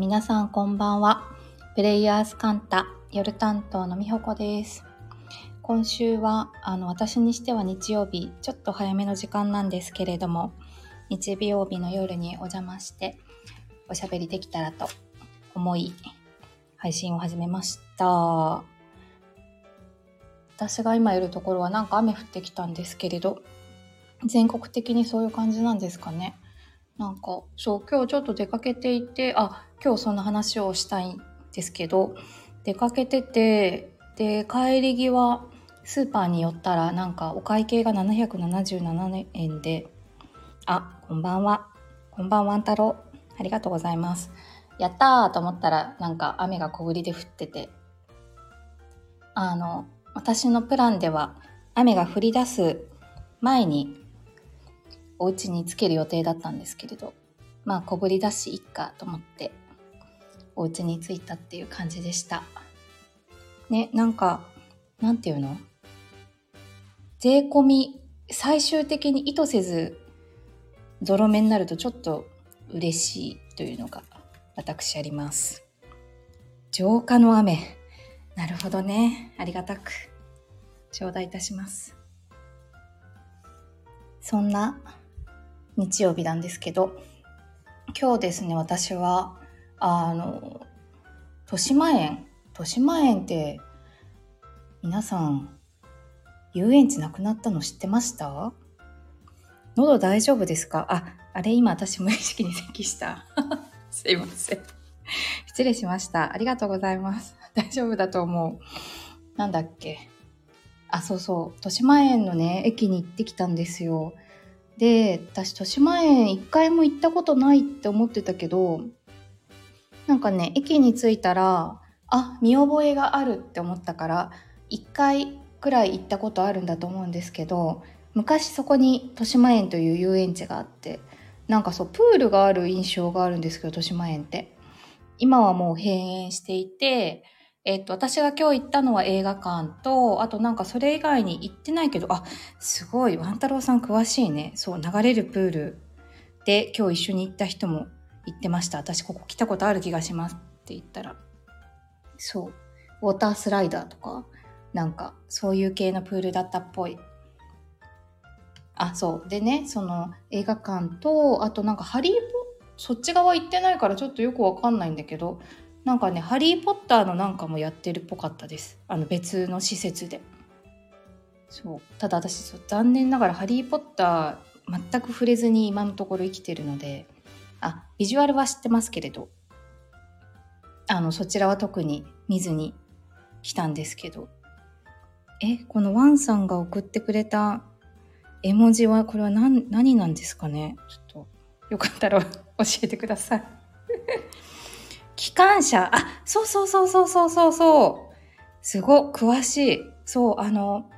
皆さんこんばんは。プレイヤースカンタ夜担当のみほこです。今週はあの私にしては日曜日ちょっと早めの時間なんですけれども日曜日の夜にお邪魔しておしゃべりできたらと思い配信を始めました。私が今いるところはなんか雨降ってきたんですけれど全国的にそういう感じなんですかね。なんかそう今日ちょっと出かけていてあ今日そんな話をしたいんですけど出かけててで帰り際スーパーに寄ったらなんかお会計が777円であこんばんは。こんばんはん太郎ありがとうございます。やったーと思ったらなんか雨が小降りで降ってて。あの私のプランでは雨が降り出す前にお家につける予定だったんですけれどまあ小ぶりだしいっかと思って。お家に着いたっていう感じでした。ねなんかなんていうの？税込み最終的に意図せずゾロ目になるとちょっと嬉しいというのが私あります。浄化の雨。なるほどね。ありがたく。頂戴いたします。そんな日曜日なんですけど今日ですね私はあの豊島園豊島園って皆さん遊園地なくなったの知ってました？喉大丈夫ですか？ああれ今私無意識に咳した。すいません。失礼しました。ありがとうございます。大丈夫だと思う。なんだっけ？あそうそう。豊島園のね駅に行ってきたんですよ。で私豊島園一回も行ったことないって思ってたけどなんかね駅に着いたらあ見覚えがあるって思ったから一回くらい行ったことあるんだと思うんですけど昔そこに豊島園という遊園地があってなんかそうプールがある印象があるんですけど豊島園って今はもう閉園していてえっと、私が今日行ったのは映画館と、あとなんかそれ以外に行ってないけど、あ、すごい、ワン太郎さん詳しいね。そう、流れるプールで今日一緒に行った人も言ってました。私ここ来たことある気がしますって言ったら。そう、ウォータースライダーとか、なんかそういう系のプールだったっぽい。あ、そう。でね、その映画館と、あとなんかハリーポそっち側行ってないからちょっとよくわかんないんだけど、なんかね、ハリー・ポッターのなんかもやってるっぽかったです。あの別の施設で。そう。ただ私、そう残念ながらハリー・ポッター全く触れずに今のところ生きてるので、あ、ビジュアルは知ってますけれど、あの、そちらは特に見ずに来たんですけど。え、このワンさんが送ってくれた絵文字は、これは何、何なんですかね？ちょっと、よかったら教えてください。機関車。あ、そうそうそうそうそうそうそう。すご、詳しい。そう、あの、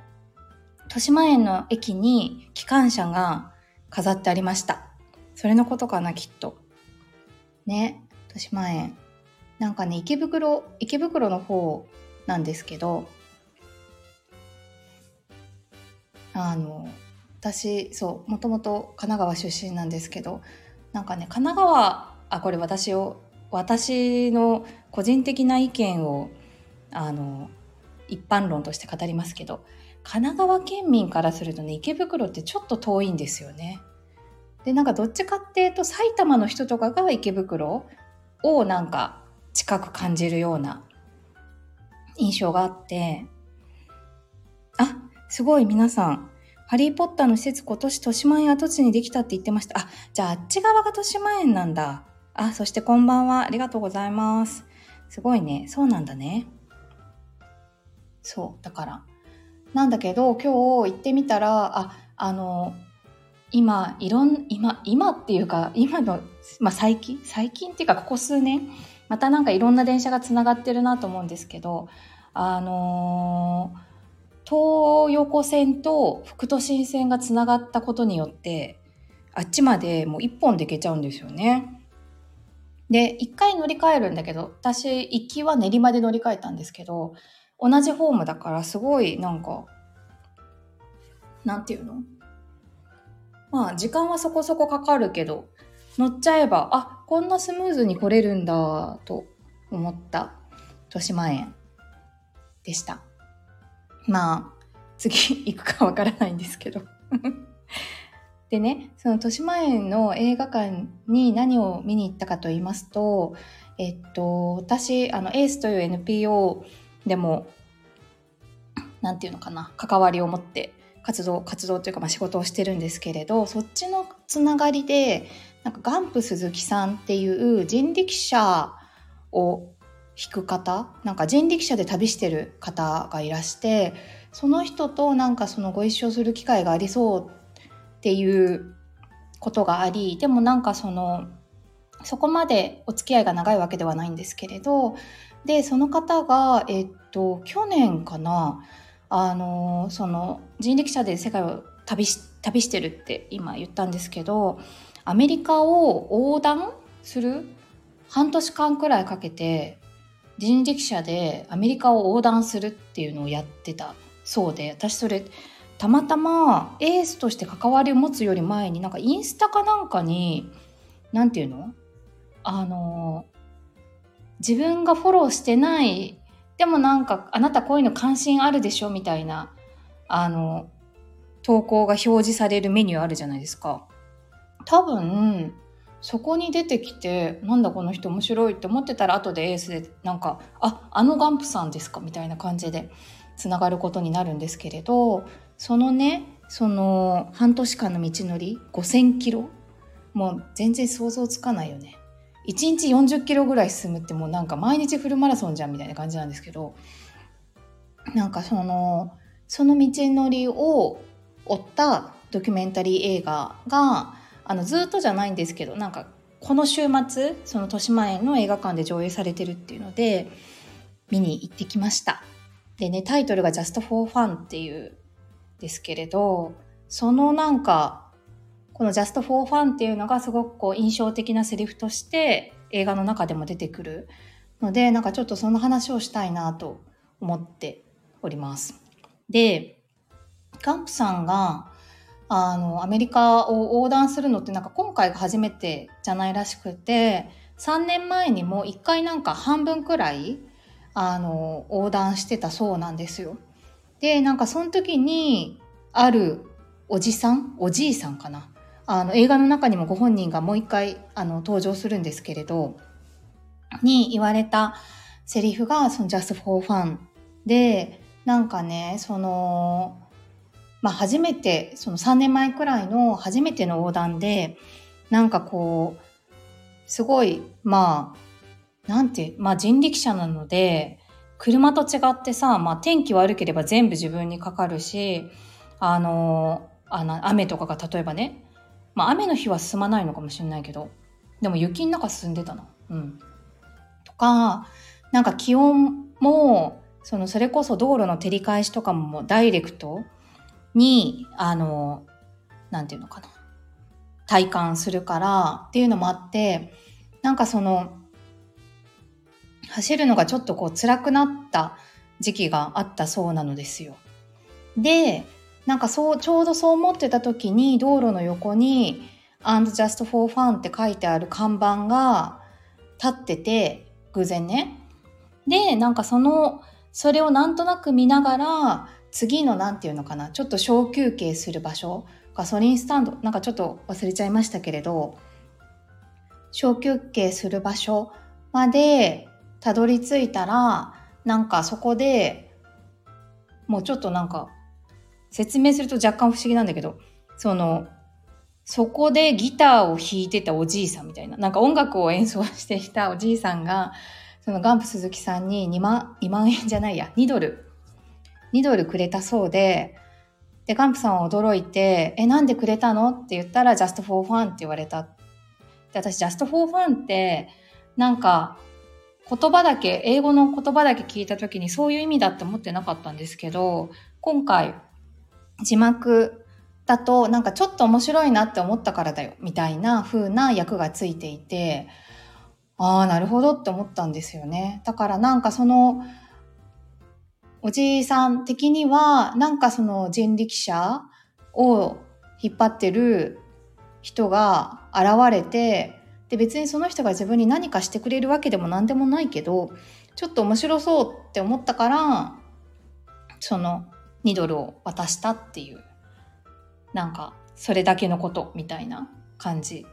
豊島園の駅に機関車が飾ってありました。それのことかな、きっと。ね、豊島園。なんかね、池袋、池袋の方なんですけど、あの、私、そう、もともと神奈川出身なんですけど、なんかね、神奈川、あ、これ私を私の個人的な意見をあの一般論として語りますけど神奈川県民からするとね池袋ってちょっと遠いんですよね。でなんかどっちかっていうと埼玉の人とかが池袋をなんか近く感じるような印象があってあすごい皆さん「ハリー・ポッター」の施設今年豊島園跡地にできたって言ってましたあじゃああっち側が豊島園なんだあ、そしてこんばんは。ありがとうございます。すごいね。そうなんだね。そう。だから。なんだけど、今日行ってみたら、あ、あの、今、いろん、今、今っていうか、今の、まあ最近？最近っていうか、ここ数年、またなんかいろんな電車がつながってるなと思うんですけど、あの東横線と副都心線がつながったことによって、あっちまでもう一本で行けちゃうんですよね。で、一回乗り換えるんだけど、私、行きは練馬で乗り換えたんですけど、同じホームだからすごいなんか、なんていうの？まあ、時間はそこそこかかるけど、乗っちゃえば、あ、こんなスムーズに来れるんだ、と思った豊島園でした。まあ、次行くかわからないんですけど でね、その豊島園の映画館に何を見に行ったかと言いますと、えっと、私、あの、エースという NPO でも、なんていうのかな、関わりを持って活動、活動というか、まあ、仕事をしてるんですけれど、そっちのつながりで、なんか、ガンプ鈴木さんっていう人力車を弾く方、なんか人力車で旅してる方がいらして、その人となんかそのご一緒する機会がありそうっていうことがあり、でもなんかその、そこまでお付き合いが長いわけではないんですけれど、で、その方が、えっと、去年かな、あの、その人力車で世界を旅し、旅してるって今言ったんですけど、アメリカを横断する半年間くらいかけて人力車でアメリカを横断するっていうのをやってたそうで私それたまたまエースとして関わりを持つより前になんかインスタかなんかに何て言うの？あの自分がフォローしてないでもなんかあなたこういうの関心あるでしょみたいなあの投稿が表示されるメニューあるじゃないですか。多分そこに出てきてなんだこの人面白いって思ってたら後でエースでなんかああのガンプさんですかみたいな感じでつながることになるんですけれどそのねその半年間の道のり5,000キロもう全然想像つかないよね。1日40キロぐらい進むってもうなんか毎日フルマラソンじゃんみたいな感じなんですけどなんかそのその道のりを追ったドキュメンタリー映画があのずっとじゃないんですけどなんかこの週末その豊島園の映画館で上映されてるっていうので見に行ってきました。でねタイトルが「Just for Fun」っていうですけれどそのなんかこの「Just for Fun」っていうのがすごくこう印象的なセリフとして映画の中でも出てくるのでなんかちょっとその話をしたいなと思っておりますでガンプさんがあのアメリカを横断するのってなんか今回が初めてじゃないらしくて3年前にも1回なんか半分くらいあの横断してたそうなんですよ。でなんかその時にあるおじさんおじいさんかなあの映画の中にもご本人がもう一回あの登場するんですけれどに言われたセリフがその Just for Fun でなんかねそのまあ、初めてその3年前くらいの初めての横断でなんかこうすごいまあなんてまあ人力車なので車と違ってさ、まあ、天気悪ければ全部自分にかかるしあのあの雨とかが例えばね、まあ、雨の日は進まないのかもしれないけどでも雪の中進んでたな。うん、とかなんか気温もそのそれこそ道路の照り返しとかもダイレクトに、あの、なんていうのかな、体感するからっていうのもあって、なんかその、走るのがちょっとこう辛くなった時期があったそうなのですよ。で、なんかそう、ちょうどそう思ってた時に道路の横に And just for fun って書いてある看板が立ってて、偶然ね。で、なんかその、それをなんとなく見ながら、次の何て言うのかなちょっと小休憩する場所ガソリンスタンドなんかちょっと忘れちゃいましたけれど小休憩する場所までたどり着いたらなんかそこでもうちょっとなんか説明すると若干不思議なんだけどそのそこでギターを弾いてたおじいさんみたいななんか音楽を演奏していたおじいさんがそのガンプ鈴木さんに2万 ,2 万円じゃないや2ドル2ドルくれたそうで、で、ガンプさんは驚いて、え、なんでくれたの？って言ったら、just for fun って言われた。で、私、just for fun って、なんか、言葉だけ、英語の言葉だけ聞いた時にそういう意味だって思ってなかったんですけど、今回、字幕だと、なんかちょっと面白いなって思ったからだよ、みたいな風な役がついていて、ああ、なるほどって思ったんですよね。だからなんかその、おじいさん的には、なんかその人力車を引っ張ってる人が現れてで別にその人が自分に何かしてくれるわけでも何でもないけどちょっと面白そうって思ったからその2ドルを渡したっていうなんかそれだけのことみたいな感じ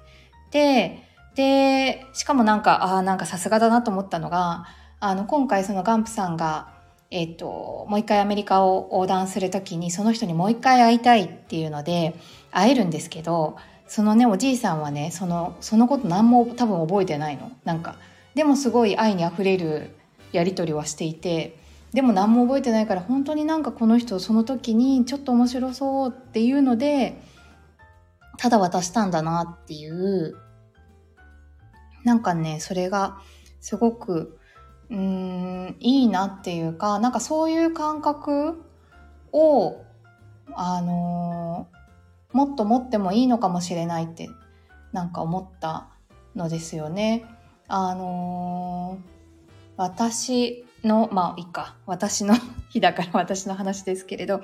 ででしかもなんかああなんかさすがだなと思ったのがあの今回そのガンプさんがえっ、ともう一回アメリカを横断する時にその人にもう一回会いたいっていうので会えるんですけどそのねおじいさんはねそのそのこと何も多分覚えてないの。なんかでもすごい愛にあふれるやり取りはしていてでも何も覚えてないから本当になんかこの人その時にちょっと面白そうっていうのでただ渡したんだなっていうなんかねそれがすごくうーんいいなっていうかなんかそういう感覚をあのー、もっと持ってもいいのかもしれないってなんか思ったのですよね。あのー、私のまあいいか。私の 日だから私の話ですけれど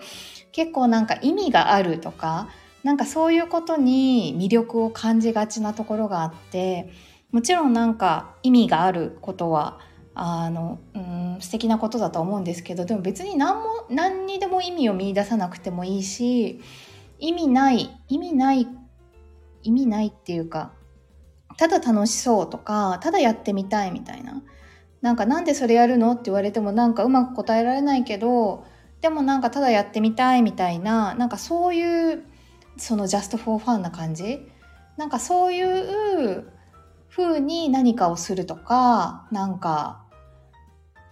結構なんか意味があるとかなんかそういうことに魅力を感じがちなところがあってもちろんなんか意味があることはあのうん素敵なことだと思うんですけどでも別に何も何にでも意味を見いださなくてもいいし意味ない意味ない意味ないっていうかただ楽しそうとかただやってみたいみたいななんかなんでそれやるの？って言われてもなんかうまく答えられないけどでもなんかただやってみたいみたいななんかそういうそのジャストフォーファンな感じ？なんかそういう風に何かをするとかなんか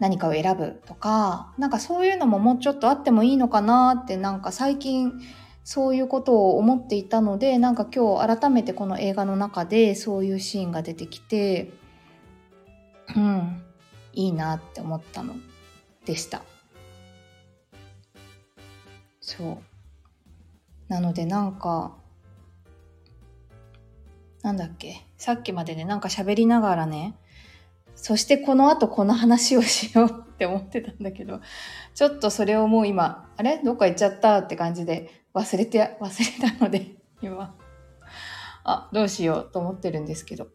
何かを選ぶとかなんかそういうのももうちょっとあってもいいのかなってなんか最近そういうことを思っていたのでなんか今日改めてこの映画の中でそういうシーンが出てきてうん。いいなって思ったの。でした。そう。なのでなんかなんだっけ。さっきまでねなんか喋りながらねそしてこの後この話をしようって思ってたんだけどちょっとそれをもう今あれ？どっか行っちゃったって感じで忘れて忘れたので今。あどうしようと思ってるんですけど。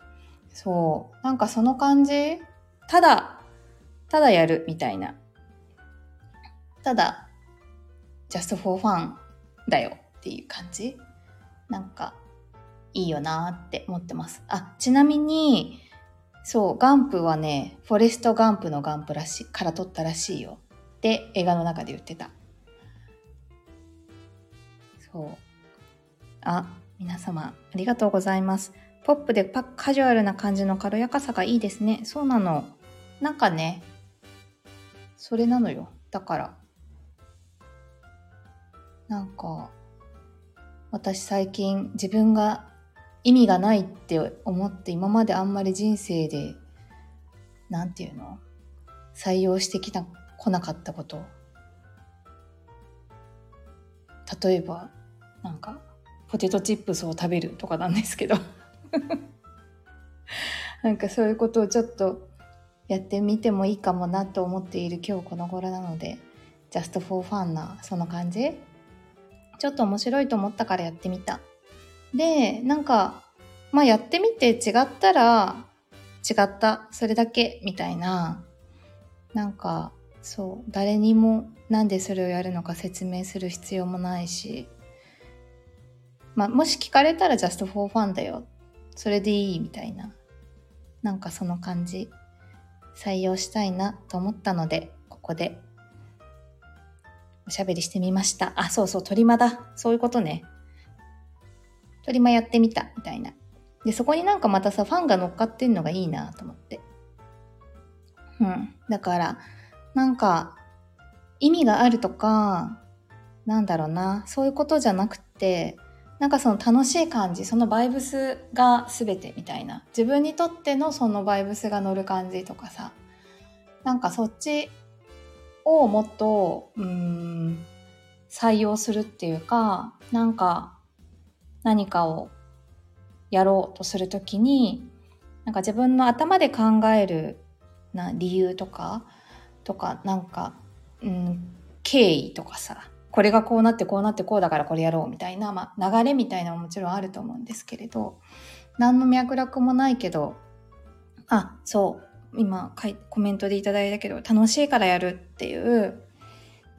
そう。なんかその感じ？ただただやるみたいな。ただ、just for fun だよっていう感じなんか、いいよなって思ってます。あ、ちなみに、そう、ガンプはね、フォレストガンプのガンプらしい、から撮ったらしいよ。って映画の中で言ってた。そう。あ、皆様、ありがとうございます。ポップでパカジュアルな感じの軽やかさがいいですね。そうなの。なんかね、それなのよ。だから。なんか、私最近自分が意味がないって思って今まであんまり人生で、なんていうの？採用してきた、来なかったこと。例えば、なんか、ポテトチップスを食べるとかなんですけど なんかそういうことをちょっとやってみてもいいかもなと思っている今日この頃なので just for fun なその感じ。ちょっと面白いと思ったからやってみた。でなんかまあやってみて違ったら違った。それだけみたいな。なんかそう。誰にもなんでそれをやるのか説明する必要もないし。まあもし聞かれたら just for fun だよ。それでいいみたいな。なんかその感じ。採用したいなと思ったので、ここでおしゃべりしてみました。あ、そうそう、鳥間だ。そういうことね。鳥間やってみた、みたいな。で、そこになんかまたさ、ファンが乗っかってんのがいいなと思って。うん。だから、なんか、意味があるとか、なんだろうな、そういうことじゃなくて、なんかその楽しい感じそのバイブスが全てみたいな。自分にとってのそのバイブスが乗る感じとかさ。なんかそっちをもっとうん採用するっていうかなんか何かをやろうとするときになんか自分の頭で考えるな理由とかとかなんか、うん、経緯とかさ。これがこうなってこうなってこうだからこれやろうみたいな、まあ、流れみたいなももちろんあると思うんですけれど何の脈絡もないけどあそう今コメントでいただいたけど楽しいからやるっていう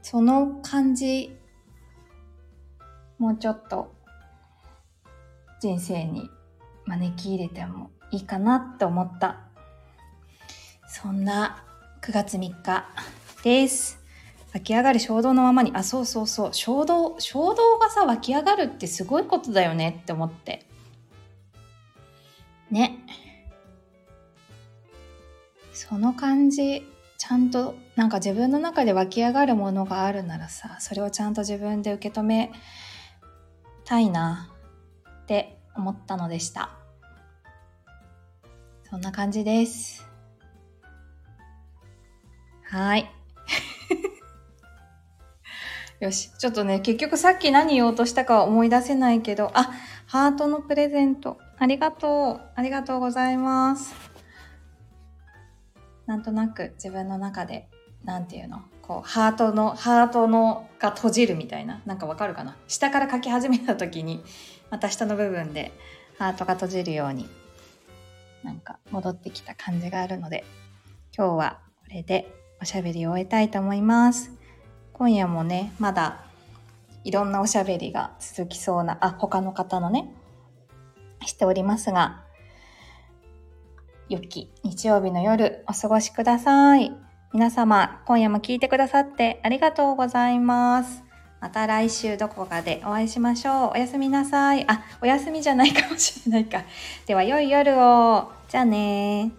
その感じもうちょっと人生に招き入れてもいいかなって思ったそんな9月3日です。湧き上がる衝動のままに、あ、そうそうそう、衝動、衝動がさ、湧き上がるってすごいことだよねって思って。ね。その感じ、ちゃんと、なんか自分の中で湧き上がるものがあるならさ、それをちゃんと自分で受け止めたいなって思ったのでした。そんな感じです。はい。よし。ちょっとね、結局さっき何言おうとしたかは思い出せないけど、あ、ハートのプレゼント。ありがとう。ありがとうございます。なんとなく自分の中で、なんていうの？こう、ハートの、ハートのが閉じるみたいな。なんかわかるかな？下から書き始めた時に、また下の部分でハートが閉じるように、なんか戻ってきた感じがあるので、今日はこれでおしゃべりを終えたいと思います。今夜もね、まだいろんなおしゃべりが続きそうな、あ、他の方のね、しておりますが、良き日曜日の夜お過ごしください。皆様、今夜も聞いてくださってありがとうございます。また来週どこかでお会いしましょう。おやすみなさい。あ、お休みじゃないかもしれないか。では、良い夜を。じゃあね